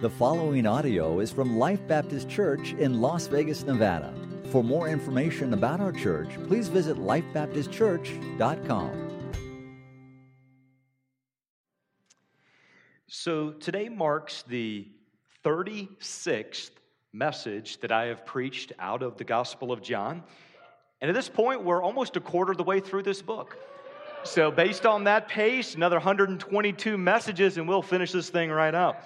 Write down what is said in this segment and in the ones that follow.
The following audio is from Life Baptist Church in Las Vegas, Nevada. For more information about our church, please visit lifebaptistchurch.com. So today marks the 36th message that I have preached out of the Gospel of John. And at this point, we're almost a quarter of the way through this book. So, based on that pace, another 122 messages, and we'll finish this thing right up.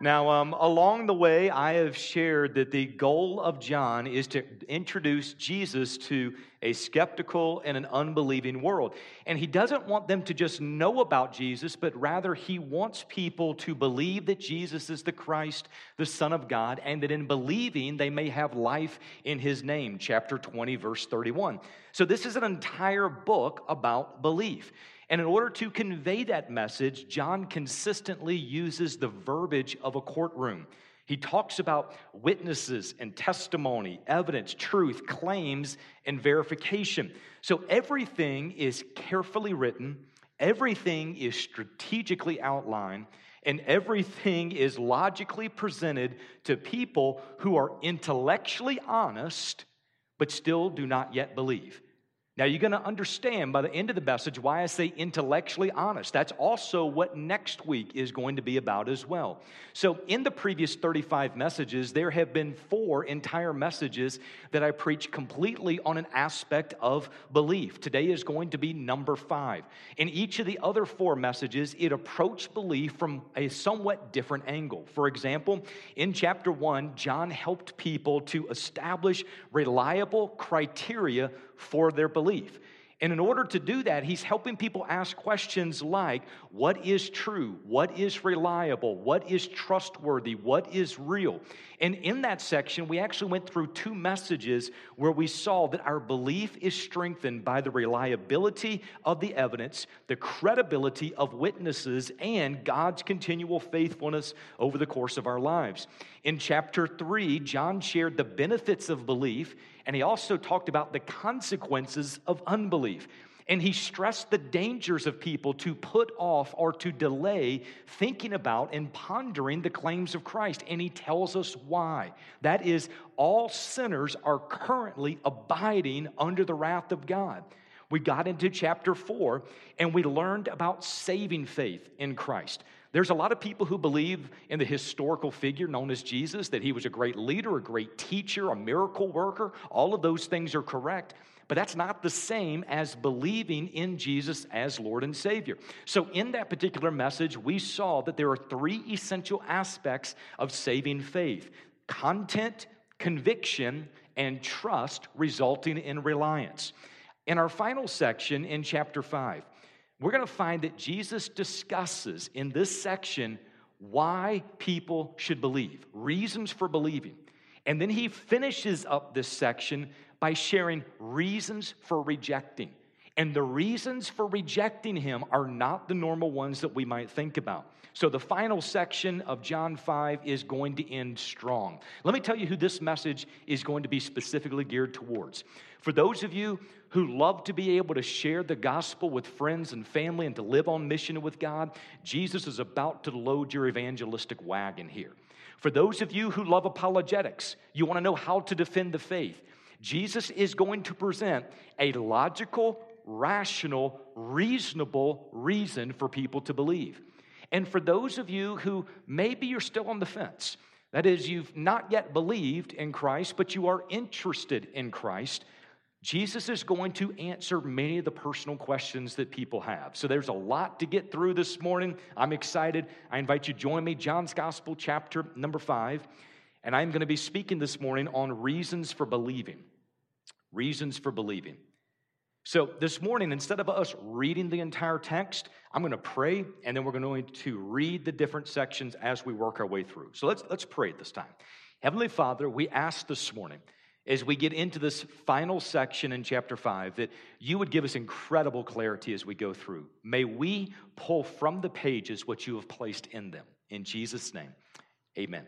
Now, um, along the way, I have shared that the goal of John is to introduce Jesus to a skeptical and an unbelieving world. And he doesn't want them to just know about Jesus, but rather he wants people to believe that Jesus is the Christ, the Son of God, and that in believing they may have life in his name. Chapter 20, verse 31. So, this is an entire book about belief. And in order to convey that message, John consistently uses the verbiage of a courtroom. He talks about witnesses and testimony, evidence, truth, claims, and verification. So everything is carefully written, everything is strategically outlined, and everything is logically presented to people who are intellectually honest but still do not yet believe. Now, you're going to understand by the end of the message why I say intellectually honest. That's also what next week is going to be about as well. So, in the previous 35 messages, there have been four entire messages that I preach completely on an aspect of belief. Today is going to be number five. In each of the other four messages, it approached belief from a somewhat different angle. For example, in chapter one, John helped people to establish reliable criteria for their belief. And in order to do that, he's helping people ask questions like what is true? What is reliable? What is trustworthy? What is real? And in that section, we actually went through two messages where we saw that our belief is strengthened by the reliability of the evidence, the credibility of witnesses, and God's continual faithfulness over the course of our lives. In chapter three, John shared the benefits of belief and he also talked about the consequences of unbelief. And he stressed the dangers of people to put off or to delay thinking about and pondering the claims of Christ. And he tells us why. That is, all sinners are currently abiding under the wrath of God. We got into chapter four and we learned about saving faith in Christ. There's a lot of people who believe in the historical figure known as Jesus, that he was a great leader, a great teacher, a miracle worker. All of those things are correct. But that's not the same as believing in Jesus as Lord and Savior. So, in that particular message, we saw that there are three essential aspects of saving faith content, conviction, and trust resulting in reliance. In our final section in chapter 5, we're going to find that Jesus discusses in this section why people should believe, reasons for believing. And then he finishes up this section by sharing reasons for rejecting. And the reasons for rejecting him are not the normal ones that we might think about. So the final section of John 5 is going to end strong. Let me tell you who this message is going to be specifically geared towards. For those of you who love to be able to share the gospel with friends and family and to live on mission with God, Jesus is about to load your evangelistic wagon here. For those of you who love apologetics, you want to know how to defend the faith, Jesus is going to present a logical, rational, reasonable reason for people to believe. And for those of you who maybe you're still on the fence, that is, you've not yet believed in Christ, but you are interested in Christ, Jesus is going to answer many of the personal questions that people have. So there's a lot to get through this morning. I'm excited. I invite you to join me, John's Gospel, chapter number five. And I'm going to be speaking this morning on reasons for believing. Reasons for believing. So, this morning, instead of us reading the entire text, I'm going to pray and then we're going to read the different sections as we work our way through. So, let's, let's pray at this time. Heavenly Father, we ask this morning, as we get into this final section in chapter 5, that you would give us incredible clarity as we go through. May we pull from the pages what you have placed in them. In Jesus' name, amen.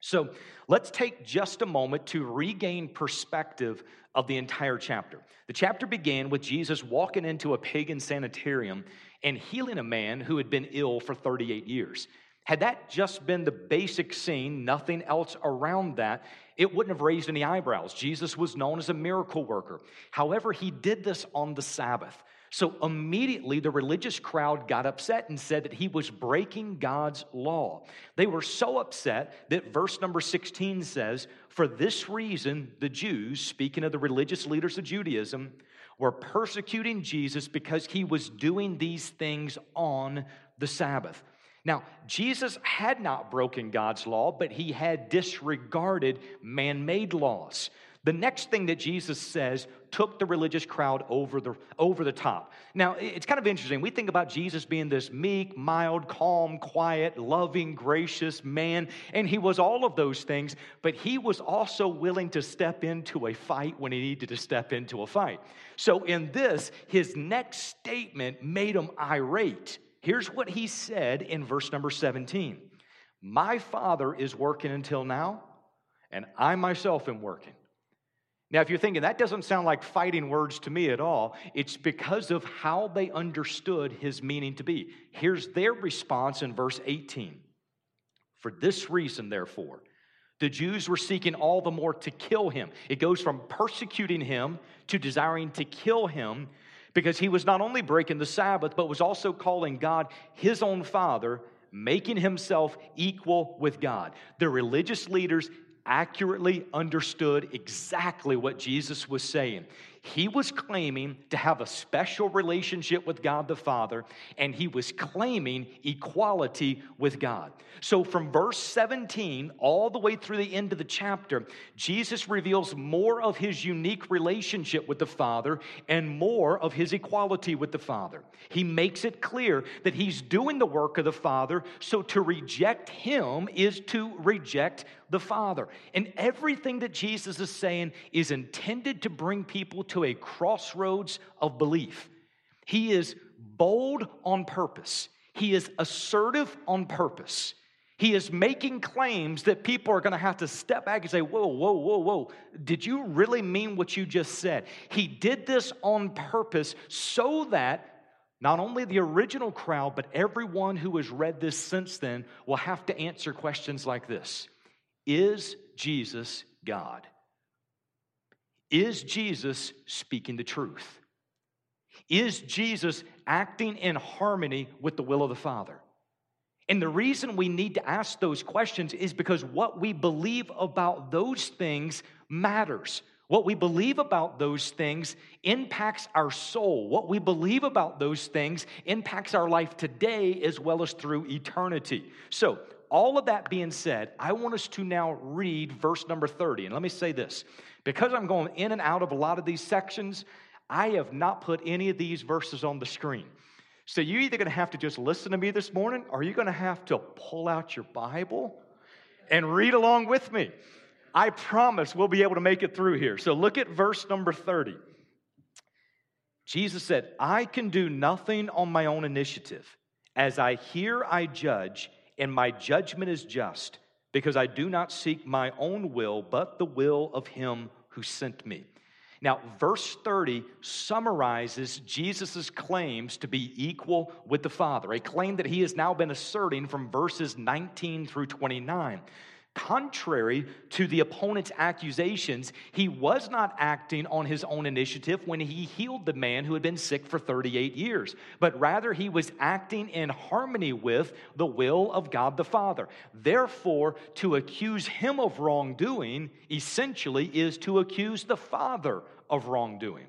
So let's take just a moment to regain perspective of the entire chapter. The chapter began with Jesus walking into a pagan sanitarium and healing a man who had been ill for 38 years. Had that just been the basic scene, nothing else around that, it wouldn't have raised any eyebrows. Jesus was known as a miracle worker. However, he did this on the Sabbath. So immediately the religious crowd got upset and said that he was breaking God's law. They were so upset that verse number 16 says, For this reason, the Jews, speaking of the religious leaders of Judaism, were persecuting Jesus because he was doing these things on the Sabbath. Now, Jesus had not broken God's law, but he had disregarded man made laws. The next thing that Jesus says took the religious crowd over the, over the top. Now, it's kind of interesting. We think about Jesus being this meek, mild, calm, quiet, loving, gracious man, and he was all of those things, but he was also willing to step into a fight when he needed to step into a fight. So, in this, his next statement made him irate. Here's what he said in verse number 17 My Father is working until now, and I myself am working. Now, if you're thinking that doesn't sound like fighting words to me at all, it's because of how they understood his meaning to be. Here's their response in verse 18 For this reason, therefore, the Jews were seeking all the more to kill him. It goes from persecuting him to desiring to kill him because he was not only breaking the Sabbath, but was also calling God his own Father, making himself equal with God. The religious leaders accurately understood exactly what Jesus was saying. He was claiming to have a special relationship with God the Father, and he was claiming equality with God. So, from verse 17 all the way through the end of the chapter, Jesus reveals more of his unique relationship with the Father and more of his equality with the Father. He makes it clear that he's doing the work of the Father, so to reject him is to reject the Father. And everything that Jesus is saying is intended to bring people to a crossroads of belief. He is bold on purpose, he is assertive on purpose. He is making claims that people are going to have to step back and say, Whoa, whoa, whoa, whoa. Did you really mean what you just said? He did this on purpose so that not only the original crowd, but everyone who has read this since then will have to answer questions like this Is Jesus God? Is Jesus speaking the truth? Is Jesus acting in harmony with the will of the Father? And the reason we need to ask those questions is because what we believe about those things matters. What we believe about those things impacts our soul. What we believe about those things impacts our life today as well as through eternity. So, all of that being said, I want us to now read verse number 30. And let me say this because I'm going in and out of a lot of these sections, I have not put any of these verses on the screen. So you're either going to have to just listen to me this morning or you're going to have to pull out your Bible and read along with me. I promise we'll be able to make it through here. So look at verse number 30. Jesus said, I can do nothing on my own initiative. As I hear, I judge, and my judgment is just, because I do not seek my own will, but the will of him who sent me. Now, verse 30 summarizes Jesus' claims to be equal with the Father, a claim that he has now been asserting from verses 19 through 29. Contrary to the opponent's accusations, he was not acting on his own initiative when he healed the man who had been sick for 38 years, but rather he was acting in harmony with the will of God the Father. Therefore, to accuse him of wrongdoing essentially is to accuse the Father of wrongdoing.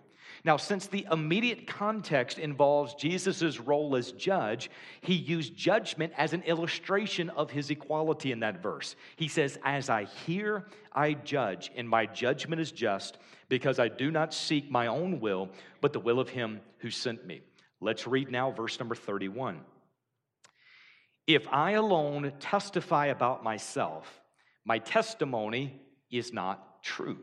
Now, since the immediate context involves Jesus' role as judge, he used judgment as an illustration of his equality in that verse. He says, As I hear, I judge, and my judgment is just, because I do not seek my own will, but the will of him who sent me. Let's read now verse number 31. If I alone testify about myself, my testimony is not true.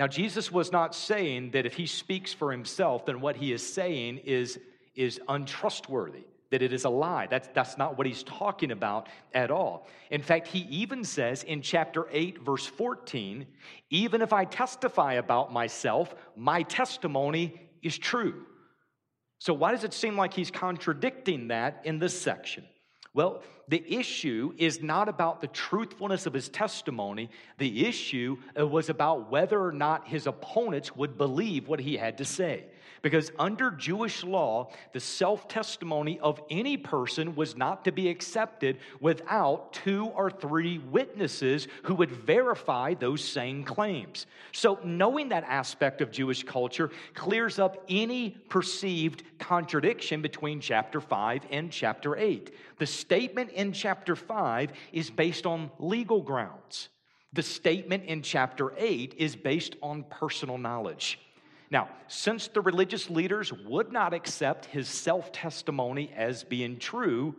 Now, Jesus was not saying that if he speaks for himself, then what he is saying is, is untrustworthy, that it is a lie. That's, that's not what he's talking about at all. In fact, he even says in chapter 8, verse 14, even if I testify about myself, my testimony is true. So, why does it seem like he's contradicting that in this section? Well, the issue is not about the truthfulness of his testimony. The issue uh, was about whether or not his opponents would believe what he had to say. Because under Jewish law, the self testimony of any person was not to be accepted without two or three witnesses who would verify those same claims. So, knowing that aspect of Jewish culture clears up any perceived contradiction between chapter 5 and chapter 8. The statement in chapter 5 is based on legal grounds. The statement in chapter 8 is based on personal knowledge. Now, since the religious leaders would not accept his self testimony as being true,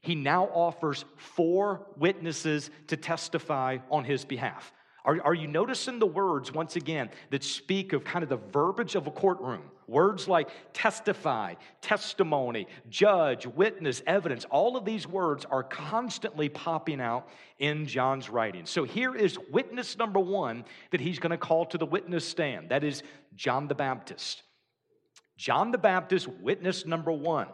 he now offers four witnesses to testify on his behalf. Are, are you noticing the words, once again, that speak of kind of the verbiage of a courtroom? Words like testify, testimony, judge, witness, evidence, all of these words are constantly popping out in John's writing. So here is witness number one that he's going to call to the witness stand. That is John the Baptist. John the Baptist, witness number one.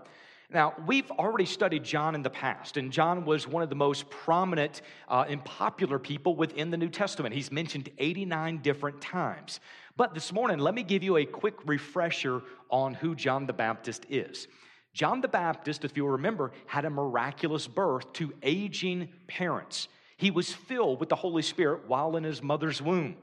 Now, we've already studied John in the past, and John was one of the most prominent uh, and popular people within the New Testament. He's mentioned 89 different times. But this morning, let me give you a quick refresher on who John the Baptist is. John the Baptist, if you'll remember, had a miraculous birth to aging parents. He was filled with the Holy Spirit while in his mother's womb.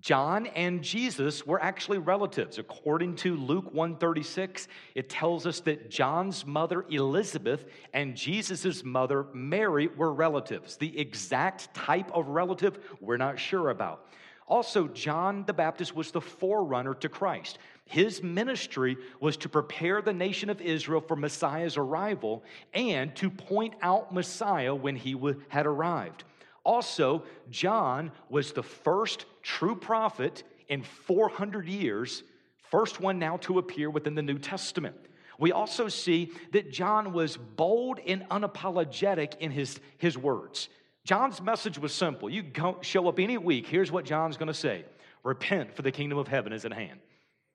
John and Jesus were actually relatives. According to Luke 136, it tells us that John's mother Elizabeth and Jesus' mother Mary were relatives. The exact type of relative we're not sure about. Also, John the Baptist was the forerunner to Christ. His ministry was to prepare the nation of Israel for Messiah's arrival and to point out Messiah when he had arrived. Also, John was the first true prophet in 400 years, first one now to appear within the New Testament. We also see that John was bold and unapologetic in his, his words. John's message was simple. You go, show up any week, here's what John's going to say Repent, for the kingdom of heaven is at hand.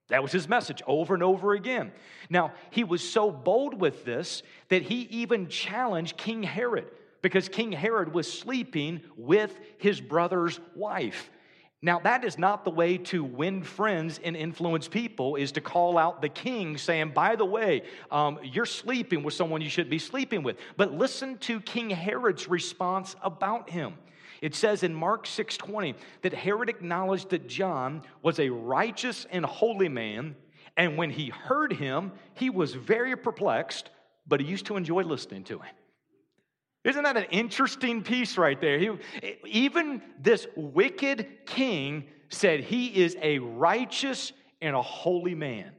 That was his message over and over again. Now, he was so bold with this that he even challenged King Herod because King Herod was sleeping with his brother's wife. Now, that is not the way to win friends and influence people, is to call out the king saying, by the way, um, you're sleeping with someone you should be sleeping with. But listen to King Herod's response about him. It says in Mark 6:20 that Herod acknowledged that John was a righteous and holy man, and when he heard him, he was very perplexed, but he used to enjoy listening to him. Isn't that an interesting piece right there? He, even this wicked king said he is a righteous and a holy man.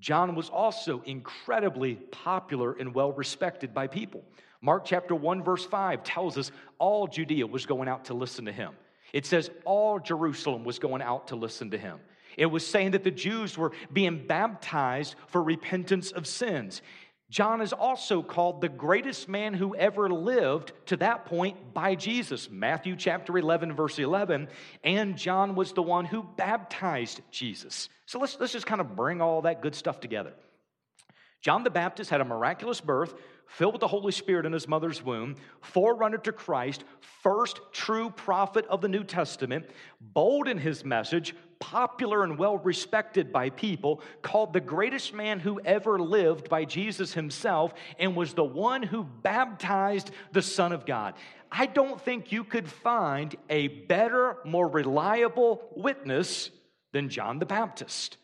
John was also incredibly popular and well respected by people. Mark chapter 1, verse 5 tells us all Judea was going out to listen to him. It says all Jerusalem was going out to listen to him. It was saying that the Jews were being baptized for repentance of sins. John is also called the greatest man who ever lived to that point by Jesus. Matthew chapter 11, verse 11. And John was the one who baptized Jesus. So let's, let's just kind of bring all that good stuff together. John the Baptist had a miraculous birth, filled with the Holy Spirit in his mother's womb, forerunner to Christ, first true prophet of the New Testament, bold in his message, popular and well respected by people, called the greatest man who ever lived by Jesus himself, and was the one who baptized the Son of God. I don't think you could find a better, more reliable witness than John the Baptist.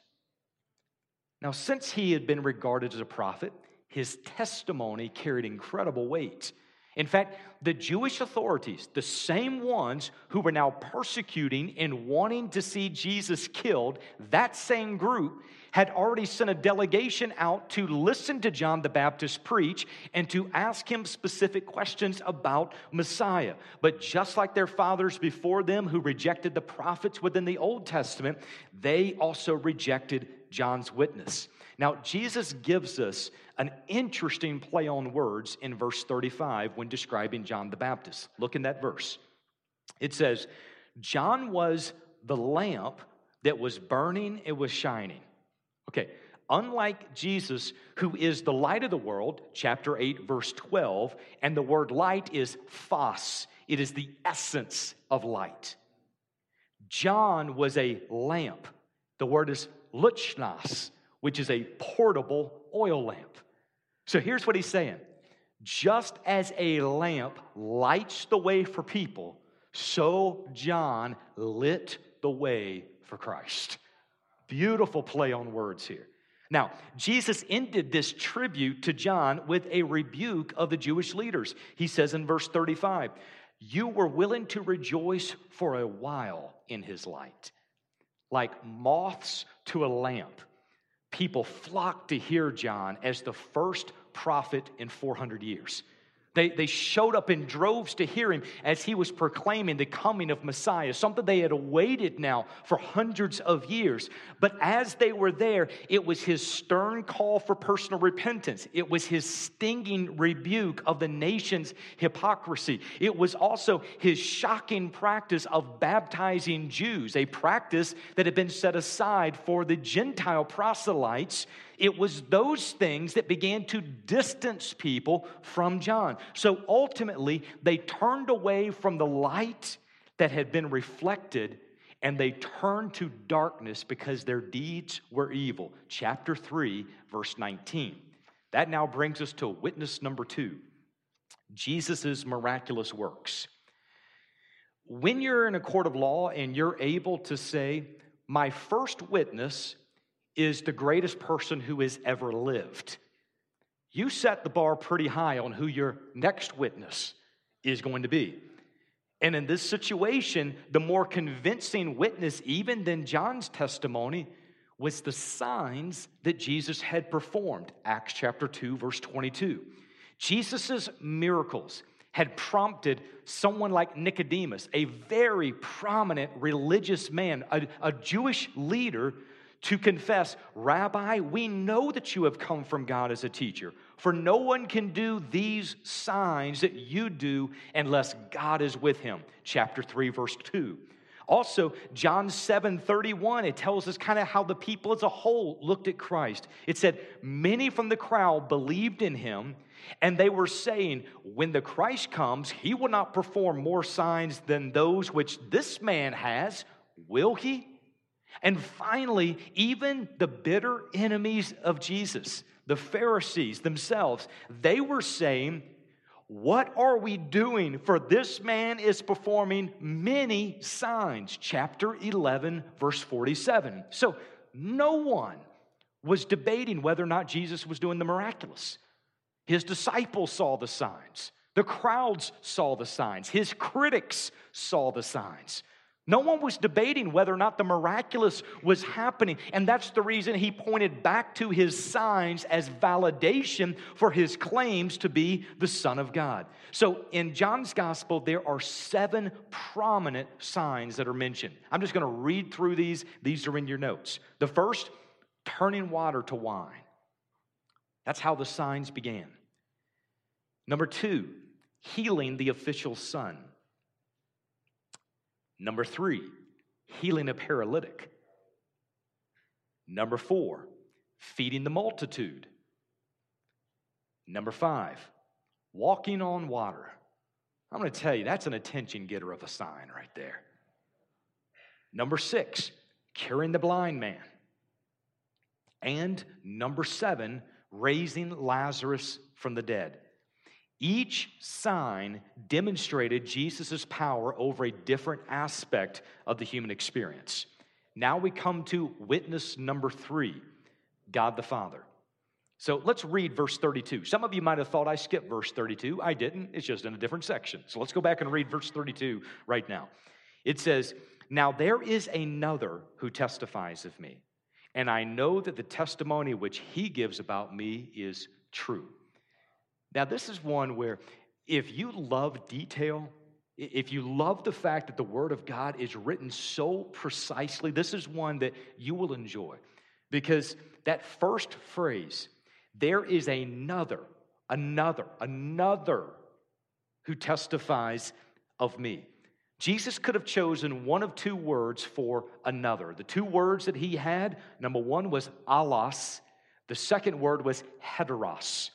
Now, since he had been regarded as a prophet, his testimony carried incredible weight. In fact, the Jewish authorities, the same ones who were now persecuting and wanting to see Jesus killed, that same group had already sent a delegation out to listen to John the Baptist preach and to ask him specific questions about Messiah. But just like their fathers before them who rejected the prophets within the Old Testament, they also rejected John's witness. Now, Jesus gives us an interesting play on words in verse 35 when describing John the Baptist. Look in that verse. It says, John was the lamp that was burning, it was shining. Okay, unlike Jesus, who is the light of the world, chapter 8, verse 12, and the word light is phos, it is the essence of light. John was a lamp. The word is luchnas, which is a portable oil lamp. So here's what he's saying just as a lamp lights the way for people, so John lit the way for Christ. Beautiful play on words here. Now, Jesus ended this tribute to John with a rebuke of the Jewish leaders. He says in verse 35, You were willing to rejoice for a while in his light, like moths to a lamp. People flocked to hear John as the first prophet in 400 years. They, they showed up in droves to hear him as he was proclaiming the coming of Messiah, something they had awaited now for hundreds of years. But as they were there, it was his stern call for personal repentance. It was his stinging rebuke of the nation's hypocrisy. It was also his shocking practice of baptizing Jews, a practice that had been set aside for the Gentile proselytes it was those things that began to distance people from John. So ultimately, they turned away from the light that had been reflected and they turned to darkness because their deeds were evil. Chapter 3, verse 19. That now brings us to witness number two Jesus' miraculous works. When you're in a court of law and you're able to say, My first witness is the greatest person who has ever lived. You set the bar pretty high on who your next witness is going to be. And in this situation, the more convincing witness, even than John's testimony, was the signs that Jesus had performed. Acts chapter 2, verse 22. Jesus' miracles had prompted someone like Nicodemus, a very prominent religious man, a, a Jewish leader to confess, Rabbi, we know that you have come from God as a teacher, for no one can do these signs that you do unless God is with him. Chapter 3, verse 2. Also, John 7 31, it tells us kind of how the people as a whole looked at Christ. It said, Many from the crowd believed in him, and they were saying, When the Christ comes, he will not perform more signs than those which this man has, will he? And finally, even the bitter enemies of Jesus, the Pharisees themselves, they were saying, What are we doing? For this man is performing many signs. Chapter 11, verse 47. So no one was debating whether or not Jesus was doing the miraculous. His disciples saw the signs, the crowds saw the signs, his critics saw the signs. No one was debating whether or not the miraculous was happening. And that's the reason he pointed back to his signs as validation for his claims to be the Son of God. So in John's gospel, there are seven prominent signs that are mentioned. I'm just going to read through these. These are in your notes. The first, turning water to wine. That's how the signs began. Number two, healing the official's son. Number three, healing a paralytic. Number four, feeding the multitude. Number five, walking on water. I'm going to tell you, that's an attention getter of a sign right there. Number six, curing the blind man. And number seven, raising Lazarus from the dead. Each sign demonstrated Jesus' power over a different aspect of the human experience. Now we come to witness number three God the Father. So let's read verse 32. Some of you might have thought I skipped verse 32. I didn't, it's just in a different section. So let's go back and read verse 32 right now. It says, Now there is another who testifies of me, and I know that the testimony which he gives about me is true. Now, this is one where if you love detail, if you love the fact that the Word of God is written so precisely, this is one that you will enjoy. Because that first phrase, there is another, another, another who testifies of me. Jesus could have chosen one of two words for another. The two words that he had, number one was allos, The second word was heteros.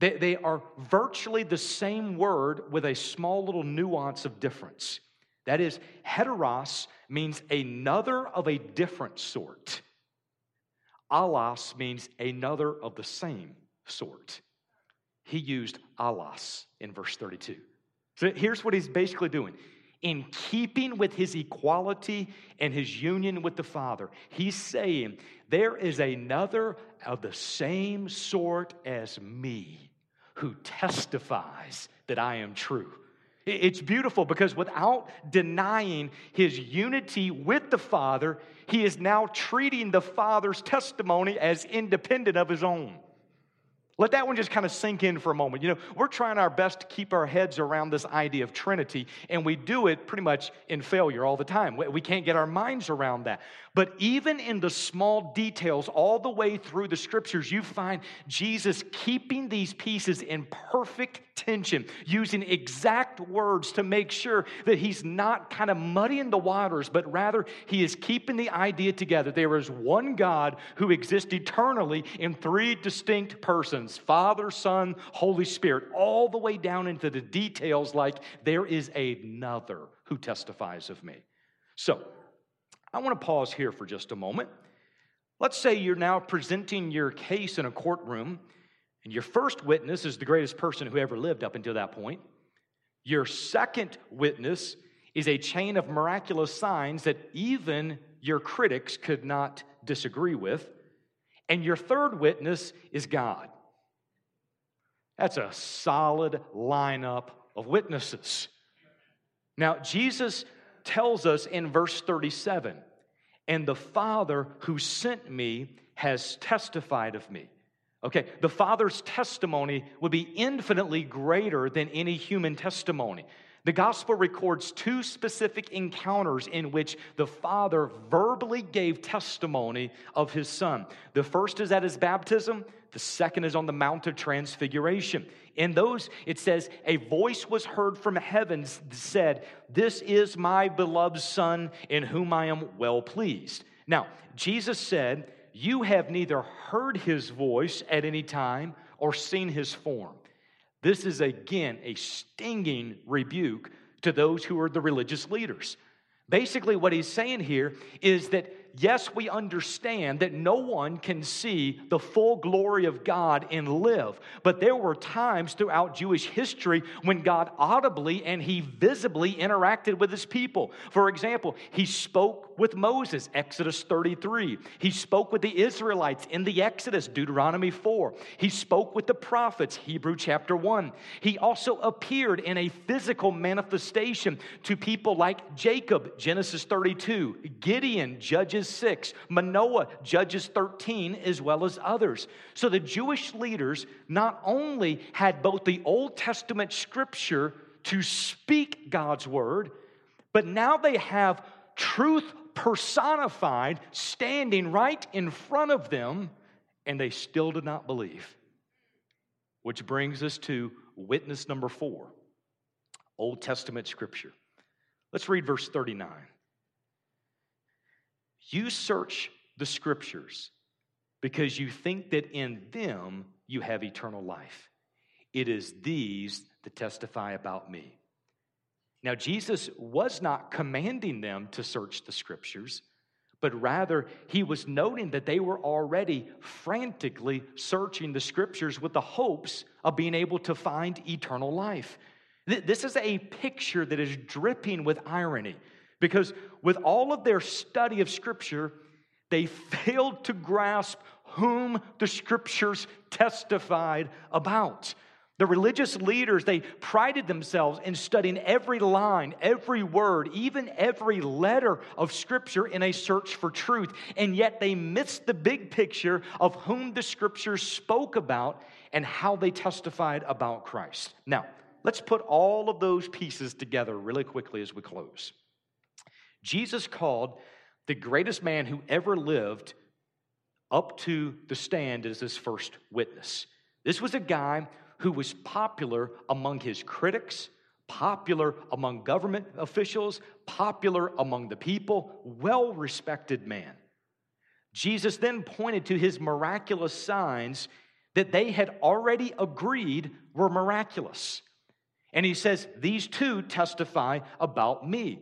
They, they are virtually the same word with a small little nuance of difference. That is, heteros means another of a different sort. Allos means another of the same sort. He used allos in verse 32. So here's what he's basically doing. In keeping with his equality and his union with the Father, he's saying, There is another of the same sort as me who testifies that I am true. It's beautiful because without denying his unity with the Father, he is now treating the Father's testimony as independent of his own. Let that one just kind of sink in for a moment. You know, we're trying our best to keep our heads around this idea of Trinity, and we do it pretty much in failure all the time. We can't get our minds around that. But even in the small details, all the way through the scriptures, you find Jesus keeping these pieces in perfect tension, using exact words to make sure that he's not kind of muddying the waters, but rather he is keeping the idea together. There is one God who exists eternally in three distinct persons Father, Son, Holy Spirit, all the way down into the details, like there is another who testifies of me. So, I want to pause here for just a moment. Let's say you're now presenting your case in a courtroom, and your first witness is the greatest person who ever lived up until that point. Your second witness is a chain of miraculous signs that even your critics could not disagree with. And your third witness is God. That's a solid lineup of witnesses. Now, Jesus tells us in verse 37 and the Father who sent me has testified of me. Okay, the Father's testimony would be infinitely greater than any human testimony. The gospel records two specific encounters in which the Father verbally gave testimony of his Son. The first is at his baptism, the second is on the Mount of Transfiguration. In those, it says, A voice was heard from heaven said, This is my beloved Son in whom I am well pleased. Now, Jesus said, You have neither heard his voice at any time or seen his form. This is again a stinging rebuke to those who are the religious leaders. Basically, what he's saying here is that yes, we understand that no one can see the full glory of God and live. But there were times throughout Jewish history when God audibly and he visibly interacted with his people. For example, he spoke with Moses, Exodus 33. He spoke with the Israelites in the Exodus, Deuteronomy 4. He spoke with the prophets, Hebrew chapter 1. He also appeared in a physical manifestation to people like Jacob, Genesis 32, Gideon, Judges 6, Manoah, Judges 13, as well as others. So the Jewish leaders not only had both the Old Testament scripture to speak God's word, but now they have truth personified standing right in front of them, and they still did not believe. Which brings us to witness number four Old Testament scripture. Let's read verse 39. You search the scriptures because you think that in them you have eternal life. It is these that testify about me. Now, Jesus was not commanding them to search the scriptures, but rather he was noting that they were already frantically searching the scriptures with the hopes of being able to find eternal life. This is a picture that is dripping with irony. Because with all of their study of Scripture, they failed to grasp whom the Scriptures testified about. The religious leaders, they prided themselves in studying every line, every word, even every letter of Scripture in a search for truth. And yet they missed the big picture of whom the Scriptures spoke about and how they testified about Christ. Now, let's put all of those pieces together really quickly as we close. Jesus called the greatest man who ever lived up to the stand as his first witness. This was a guy who was popular among his critics, popular among government officials, popular among the people, well respected man. Jesus then pointed to his miraculous signs that they had already agreed were miraculous. And he says, These two testify about me.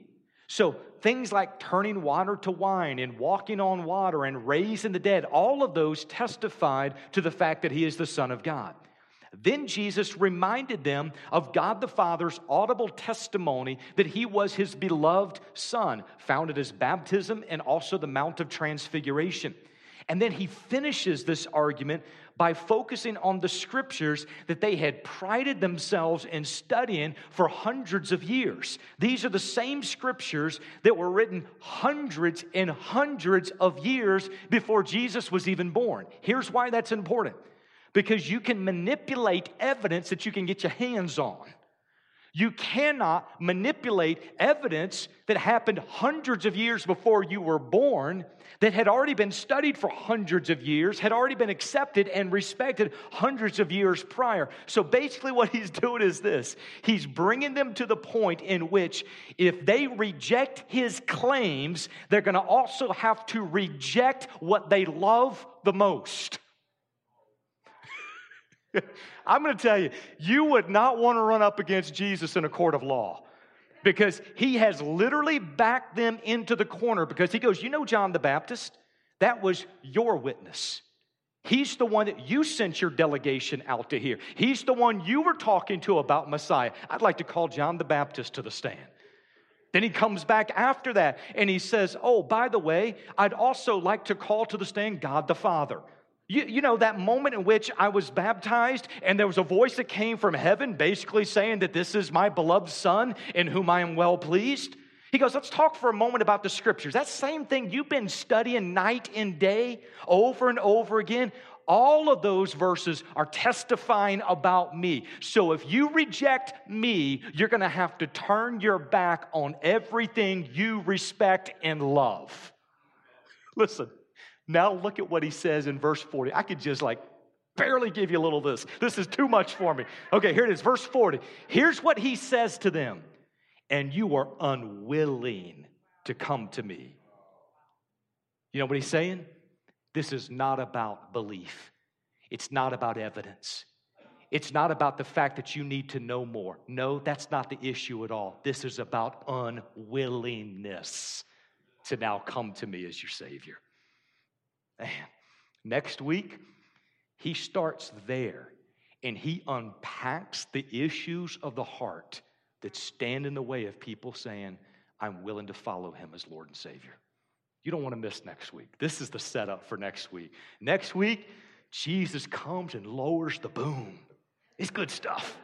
So things like turning water to wine and walking on water and raising the dead, all of those testified to the fact that he is the Son of God. Then Jesus reminded them of God the Father's audible testimony that he was his beloved Son, found at his baptism and also the Mount of Transfiguration. And then he finishes this argument by focusing on the scriptures that they had prided themselves in studying for hundreds of years. These are the same scriptures that were written hundreds and hundreds of years before Jesus was even born. Here's why that's important because you can manipulate evidence that you can get your hands on. You cannot manipulate evidence that happened hundreds of years before you were born, that had already been studied for hundreds of years, had already been accepted and respected hundreds of years prior. So basically, what he's doing is this he's bringing them to the point in which if they reject his claims, they're to also have to reject what they love the most. I'm going to tell you, you would not want to run up against Jesus in a court of law because he has literally backed them into the corner because he goes, You know, John the Baptist, that was your witness. He's the one that you sent your delegation out to hear. He's the one you were talking to about Messiah. I'd like to call John the Baptist to the stand. Then he comes back after that and he says, Oh, by the way, I'd also like to call to the stand God the Father. You, you know, that moment in which I was baptized and there was a voice that came from heaven basically saying that this is my beloved Son in whom I am well pleased. He goes, Let's talk for a moment about the scriptures. That same thing you've been studying night and day over and over again. All of those verses are testifying about me. So if you reject me, you're going to have to turn your back on everything you respect and love. Listen, now look at what he says in verse 40. I could just like barely give you a little this. This is too much for me. Okay, here it is, verse 40. Here's what he says to them And you are unwilling to come to me. You know what he's saying? This is not about belief, it's not about evidence. It's not about the fact that you need to know more. No, that's not the issue at all. This is about unwillingness to now come to me as your Savior. Man, next week, he starts there and he unpacks the issues of the heart that stand in the way of people saying, I'm willing to follow him as Lord and Savior. You don't want to miss next week. This is the setup for next week. Next week, Jesus comes and lowers the boom. It's good stuff.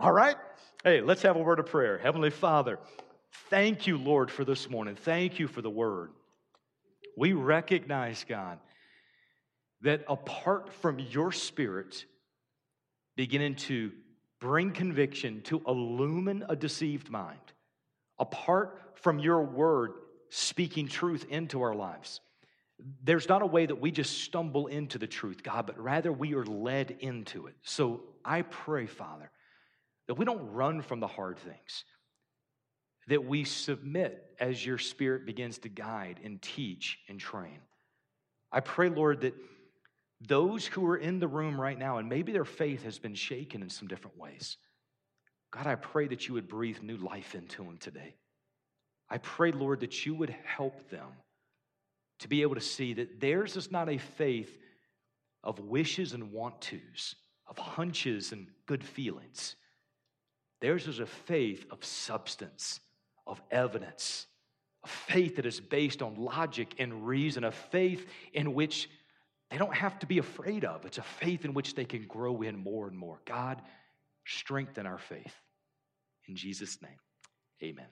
All right? Hey, let's have a word of prayer. Heavenly Father, thank you, Lord, for this morning. Thank you for the word. We recognize, God, that apart from your spirit beginning to bring conviction, to illumine a deceived mind, apart from your word speaking truth into our lives, there's not a way that we just stumble into the truth, God, but rather we are led into it. So I pray, Father, that we don't run from the hard things, that we submit as your spirit begins to guide and teach and train. I pray, Lord, that those who are in the room right now, and maybe their faith has been shaken in some different ways, God, I pray that you would breathe new life into them today. I pray, Lord, that you would help them to be able to see that theirs is not a faith of wishes and want tos, of hunches and good feelings. Theirs is a faith of substance of evidence, a faith that is based on logic and reason, a faith in which they don't have to be afraid of. It's a faith in which they can grow in more and more. God, strengthen our faith. In Jesus' name, amen.